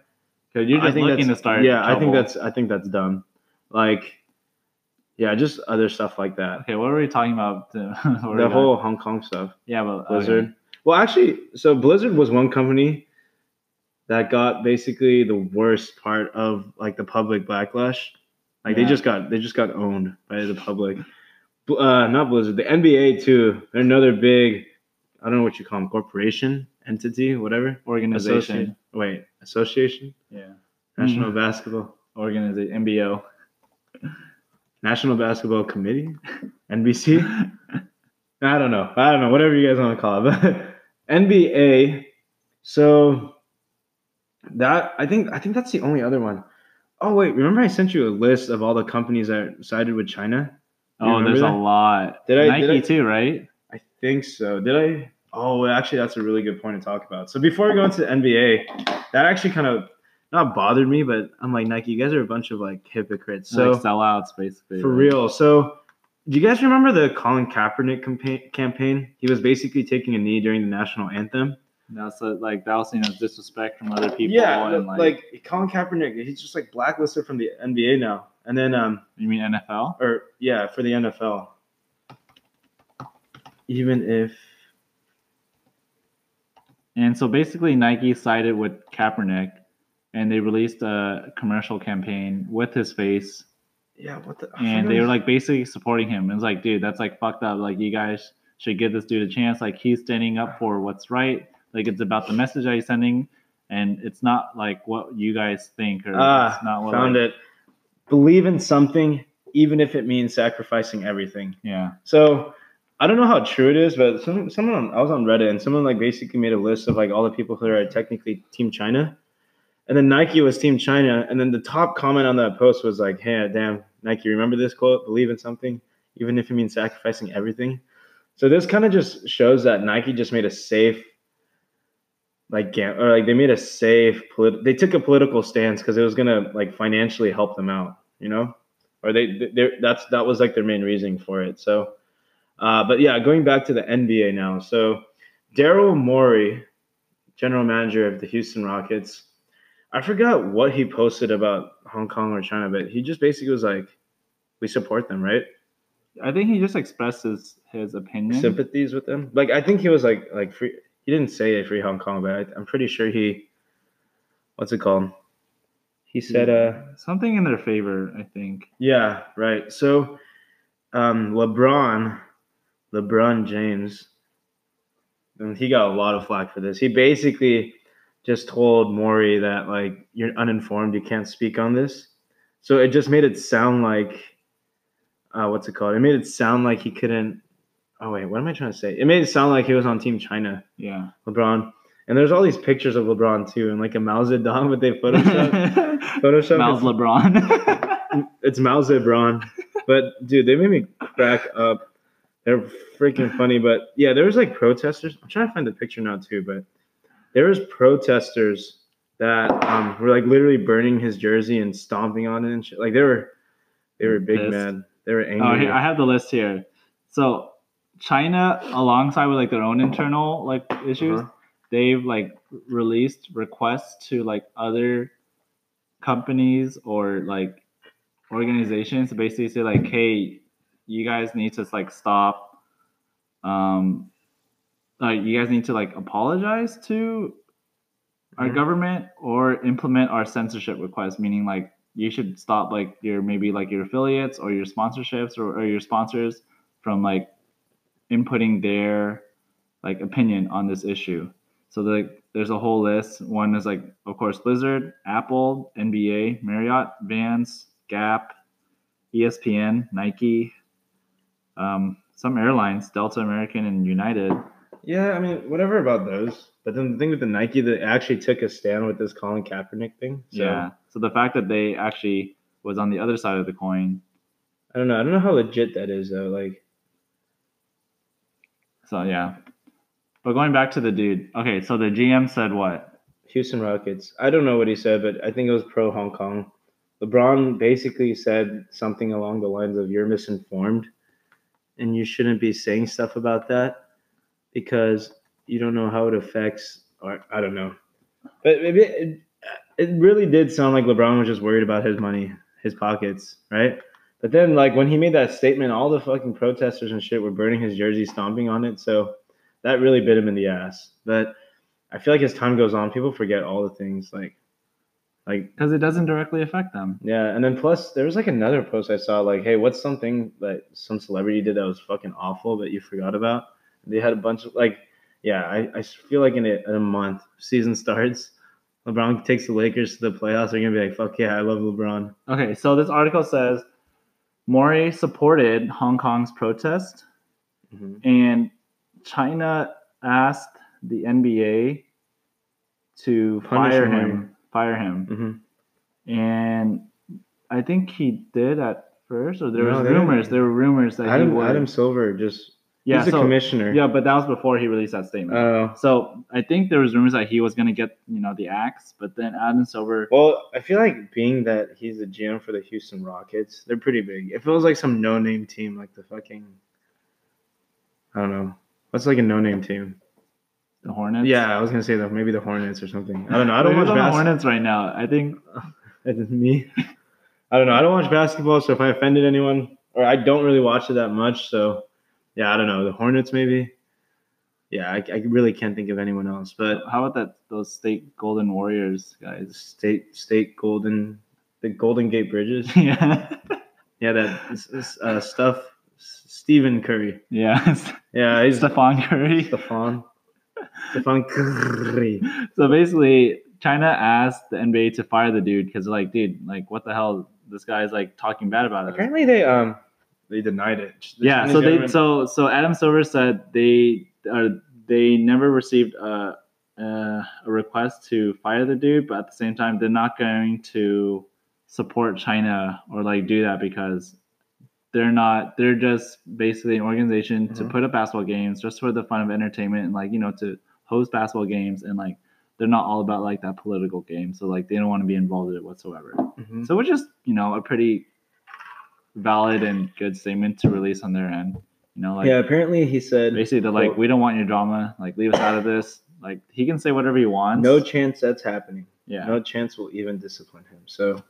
Because you're I just think looking to start. Yeah, I think that's I think that's dumb. Like, yeah, just other stuff like that. Okay, what were we talking about? What were we The whole Hong Kong stuff. yeah, but Blizzard. okay. Well, actually, so Blizzard was one company that got basically the worst part of like the public backlash. Like they just got they just got owned by the public. Uh, not Blizzard, the NBA too. They're another big, I don't know what you call them, corporation, entity, whatever. organization. Associate- Wait, association, Yeah, National Basketball, organization. MBO. National Basketball Committee, NBC. I don't know. I don't know. Whatever you guys want to call it. But NBA. So that I think I think that's the only other one. Oh wait, remember I sent you a list of all the companies that sided with China? You Oh, there's that? a lot. Did I- Nike did I- too, right? I think so. Did I? Oh, actually, that's a really good point to talk about. So before we go into the NBA, that actually kind of not bothered me, but I'm like Nike, you guys are a bunch of like hypocrites. So like sellouts, basically. For right? real. So, do you guys remember the Colin Kaepernick campa- campaign? He was basically taking a knee during the national anthem. That's a, like that was seen as disrespect from other people. yeah, and like, like, Colin Kaepernick, he's just like blacklisted from the NBA now. And then, um, you mean NFL? or yeah, for the NFL. Even if And so basically, Nike sided with Kaepernick, and they released a commercial campaign with his face, yeah, what the I and they were like basically supporting him. It was like, dude, that's like fucked up. Like, you guys should give this dude a chance. Like, he's standing up for what's right. Like, it's about the message that he's sending, and it's not like what you guys think, or ah, it's not what found like, it. Believe in something, even if it means sacrificing everything. Yeah, So I don't know how true it is, but some, someone I was on Reddit and someone like basically made a list of like all the people who are technically Team China, and then Nike was Team China, and then the top comment on that post was like, "Hey, damn, Nike, remember this quote? Believe in something, even if it means sacrificing everything." So this kind of just shows that Nike just made a safe like or like they made a safe polit- they took a political stance because it was gonna like financially help them out, you know, or they they that's that was like their main reason for it. So, uh, but yeah, going back to the NBA now. So, Daryl Morey, general manager of the Houston Rockets, I forgot what he posted about Hong Kong or China, but he just basically was like, "We support them, right? I think he just expressed his his opinion. Sympathies with them." Like I think he was like like free. He didn't say free Hong Kong, but I, I'm pretty sure he. What's it called? He said, "Uh." Something in their favor, I think. Yeah, right. So, um, LeBron, LeBron James, and he got a lot of flack for this. He basically just told Morey that like you're uninformed, you can't speak on this. So it just made it sound like, uh, what's it called? It made it sound like he couldn't. Oh wait, what am I trying to say? It made it sound like he was on Team China, Yeah. LeBron. And there's all these pictures of LeBron too, and like a Mao Zedong, but they photoshopped. Photoshop Miles is- LeBron. it's Mao Zedong. But dude, they made me crack up. They're freaking funny. But yeah, there was like protesters. I'm trying to find the picture now too, but there was protesters that um, were like literally burning his jersey and stomping on it and shit. Like they were, they were big Pissed. mad. They were oh, angry. here, I have the list here. So China, alongside with like their own internal like issues, Uh-huh. they've like released requests to like other companies or like organizations to basically say like, hey, you guys need to like stop. Um, like you guys need to like apologize to our government or implement our censorship request, meaning like you should stop like your maybe like your affiliates or your sponsorships or, or your sponsors from like inputting their like opinion on this issue. So the, there's a whole list. One is like of course Blizzard, Apple, NBA, Marriott, Vans, Gap, ESPN, Nike, um, some airlines, Delta, American, and United. Yeah, I mean, whatever about those. But then the thing with the Nike, that actually took a stand with this Colin Kaepernick thing. So, Yeah. So the fact that they actually was on the other side of the coin. I don't know. I don't know how legit that is though. Like, So yeah. But going back to the dude. Okay, so the GM said what? Houston Rockets. I don't know what he said, but I think it was pro Hong Kong. LeBron basically said something along the lines of "You're misinformed, and you shouldn't be saying stuff about that because you don't know how it affects." Or I don't know, but it, it, it really did sound like LeBron was just worried about his money, his pockets, right? But then, like when he made that statement, all the fucking protesters and shit were burning his jersey, stomping on it. So that really bit him in the ass. But I feel like as time goes on, people forget all the things like, like Because it doesn't directly affect them. yeah. And then plus, there was like another post I saw like, hey, what's something that some celebrity did that was fucking awful that you forgot about? They had a bunch of like, yeah. I, I feel like in a, in a month, season starts, LeBron takes the Lakers to the playoffs. They're gonna be like, fuck yeah, I love LeBron. Okay, so this article says Morey supported Hong Kong's protest Mhm. and China asked the NBA to Punish fire him. Fire him. Mhm. And I think he did at first, or there No, was rumors. didn't. There were rumors that he Adam. Adam Silver just yeah, he's so, commissioner. yeah, but that was before he released that statement. Oh. so I think there was rumors that he was gonna get you know the axe, but then Adam Silver. Well, I feel like being that he's the GM for the Houston Rockets, they're pretty big. It feels like some no-name team, like the fucking, I don't know, what's like a no-name team? The Hornets. Yeah, I was gonna say that maybe the Hornets or something. I don't know. I don't watch the basketball. Hornets right now. I think it's Me, I don't know. I don't watch basketball, so if I offended anyone, or I don't really watch it that much, so yeah, I don't know. The Hornets, maybe. Yeah, I, I really can't think of anyone else, but how about that those state Golden Warriors guys? state state golden, the Golden Gate Bridges. yeah, Yeah, that uh, stuff. Stephen Curry. yeah. Yeah, he's Stephon Curry. Stefan. Stefan Curry. So basically, China asked the NBA to fire the dude because like, dude, like, what the hell? This guy's like talking bad about it. Apparently they um they denied it. The Yeah. So they government- so so Adam Silver said they uh, they never received a, a a request to fire the dude, but at the same time, they're not going to support China or like do that because they're not they're just basically an organization to Mhm. put up basketball games just for the fun of entertainment and like you know to host basketball games and like they're not all about like that political game. So like they don't want to be involved in it whatsoever. Mhm. So which is you know a pretty valid and good statement to release on their end. You know, like yeah, apparently he said basically they're like, Well- we don't want your drama. Like leave us out of this. Like he can say whatever he wants. no chance that's happening. yeah. No chance will even discipline him. So,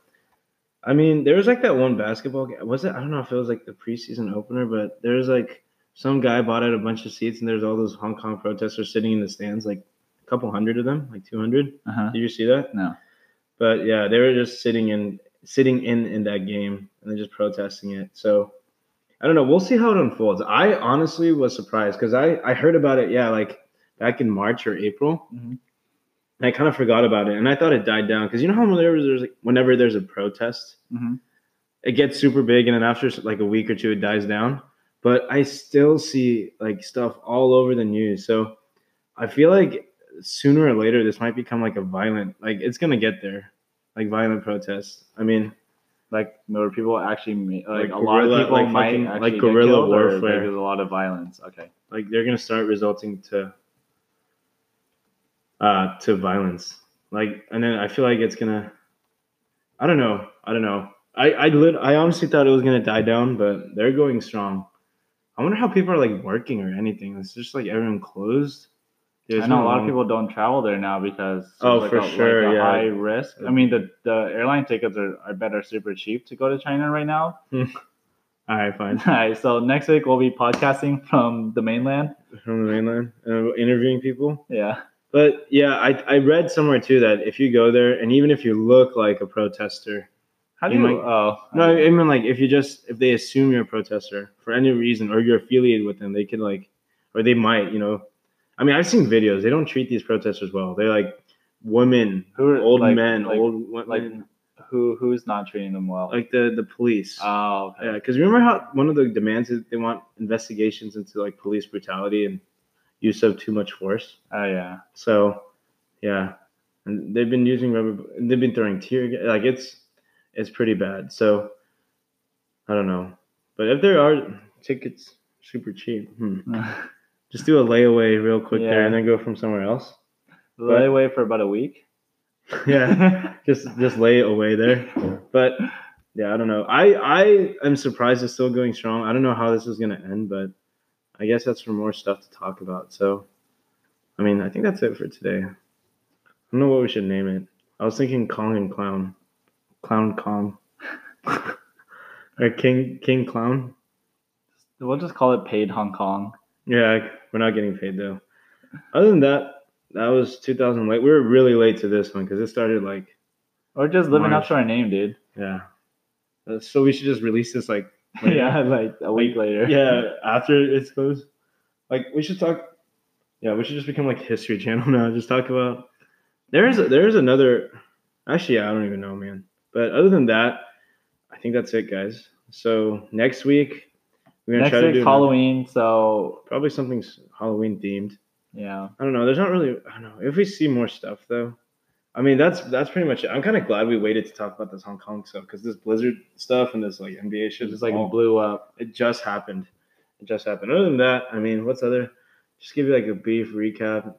I mean, there was like that one basketball game. Was it? I don't know if it was like the preseason opener, but there was like some guy bought out a bunch of seats, and there's all those Hong Kong protesters sitting in the stands, like a couple hundred of them, like 200. Uh-huh. Did you see that? No. But yeah, they were just sitting in sitting in in that game, and they're just protesting it. So. I don't know. We'll see how it unfolds. I honestly was surprised because I, I heard about it, yeah, like back in March or April. Mhm. And I kind of forgot about it, and I thought it died down because you know how whenever there's like, whenever there's a protest, Mhm. it gets super big, and then after like a week or two, it dies down. But I still see like stuff all over the news, so I feel like sooner or later this might become like a violent, like it's gonna get there, like violent protests. I mean, Like where people actually ma- like, Like a lot of people like might fucking- actually like guerrilla warfare. There's a lot of violence. Okay. like they're gonna start resulting to uh to violence like and then i feel like it's gonna i don't know i don't know i i lit i honestly thought it was gonna die down but they're going strong i wonder how people are like working or anything it's just like everyone closed There's I know no a lot of people don't travel there now because Oh, like for a, sure, like a yeah. high risk. I mean, the the airline tickets are, are better super cheap to go to China right now. all right fine All right, so next week we'll be podcasting from the mainland. from the mainland uh, interviewing people Yeah. But yeah, I, I read somewhere too that if you go there and even if you look like a protester, How do You you? might- oh no, I mean like if you just if they assume you're a protester for any reason or you're affiliated with them, they could like, or they might, you know. I mean, I've seen videos. They don't treat these protesters well. They're like women, Who are- old like- men, like- old women, like who who's not treating them well? Like the the police. oh, okay. yeah, because remember how one of the demands is they want investigations into like police brutality and use of too much force. Oh yeah. So, yeah, and they've been using rubber. They've been throwing tear gas. Like it's it's pretty bad. So, I don't know, but if there are tickets super cheap, hmm, just do a layaway real quick there and then go from somewhere else. Lay away for about a week. yeah, just just lay away there. But yeah, I don't know. I I am surprised it's still going strong. I don't know how this is gonna end, but I guess that's for more stuff to talk about. So, I mean, I think that's it for today. I don't know what we should name it. I was thinking Kong and Clown, Clown Kong, or King King Clown. We'll just call it paid Hong Kong. Yeah, we're not getting paid though. Other than that, that was 2000 late. We were really late to this one because it started like Or just living March. up to our name, dude. yeah. Uh, So we should just release this like later. yeah, like a week later. yeah after it's closed. Like we should talk. Yeah, we should just become like History Channel now. Just talk about. There's there's another. Actually, I don't even know, man. But other than that, I think that's it, guys. So next week we're gonna Next try to do Halloween, so probably something Halloween themed. yeah. I don't know. There's not really. I don't know if we see more stuff though. I mean, that's that's pretty much it. I'm kind of glad we waited to talk about this Hong Kong stuff because this Blizzard stuff and this like NBA shit just like all, blew up. it just happened. It just happened. Other than that, I mean, what's other? Just give you like a brief recap.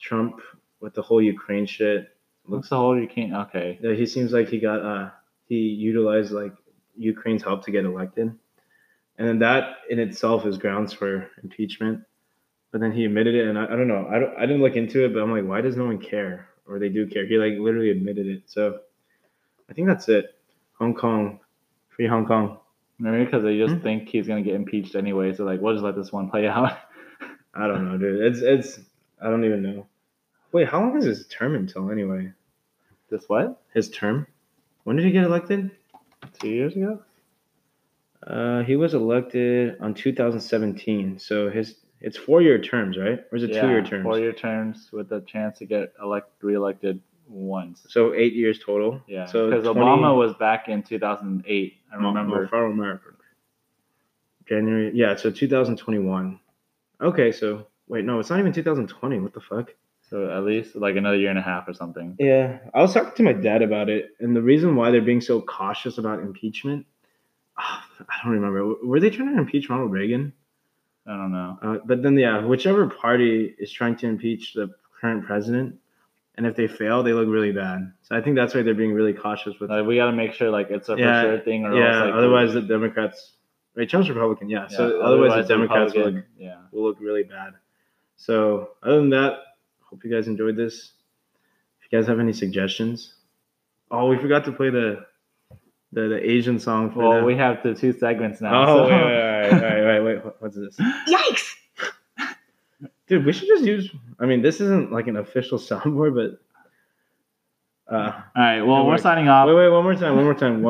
Trump with the whole Ukraine shit. Looks the whole Ukraine. okay. Yeah, he seems like he got uh he utilized like Ukraine's help to get elected, and then that in itself is grounds for impeachment. But then he admitted it, and I, I don't know. I don't, I didn't look into it, but I'm like, why does no one care? Or they do care. He like literally admitted it. So I think that's it. Hong Kong, free Hong Kong. Maybe because they just Hmm? think he's gonna get impeached anyway, so like we'll just let this one play out. I don't know, dude. It's it's I don't even know. Wait, how long is his term until anyway? this what? His term? When did he get elected? Two years ago? Uh, he was elected on 2017. So his it's four year terms, right? Or is it two year terms? Four year terms with a chance to get elect reelected once. So eight years total. Yeah. So because 20 Obama was back in two thousand eight. I remember. America. January. Yeah. So 2021. Okay. So wait, no, it's not even 2020. What the fuck? So at least like another year and a half or something. Yeah, I was talking to my dad about it, and the reason why they're being so cautious about impeachment, I don't remember. Were they trying to impeach Ronald Reagan? I don't know. Uh, but then, yeah, whichever party is trying to impeach the current president, and if they fail, they look really bad. So I think that's why they're being really cautious with. Like we got to make sure like it's a Yeah, for sure thing, or yeah, else, like, otherwise the Democrats. Right, Trump's Republican. Yeah, yeah, so otherwise, the Democrats will look, yeah. will look really bad. So other than that, hope you guys enjoyed this. If you guys have any suggestions, oh, we forgot to play the the, the Asian song for Well, the. we have the two segments now. oh, so- wait, wait, wait, wait, wait, wait, what- what's this? Yikes! Dude, we should just use. I mean, this isn't like an official soundboard, but. Uh, All right. Well, we're works. signing off. wait, wait, one more time, one more time, one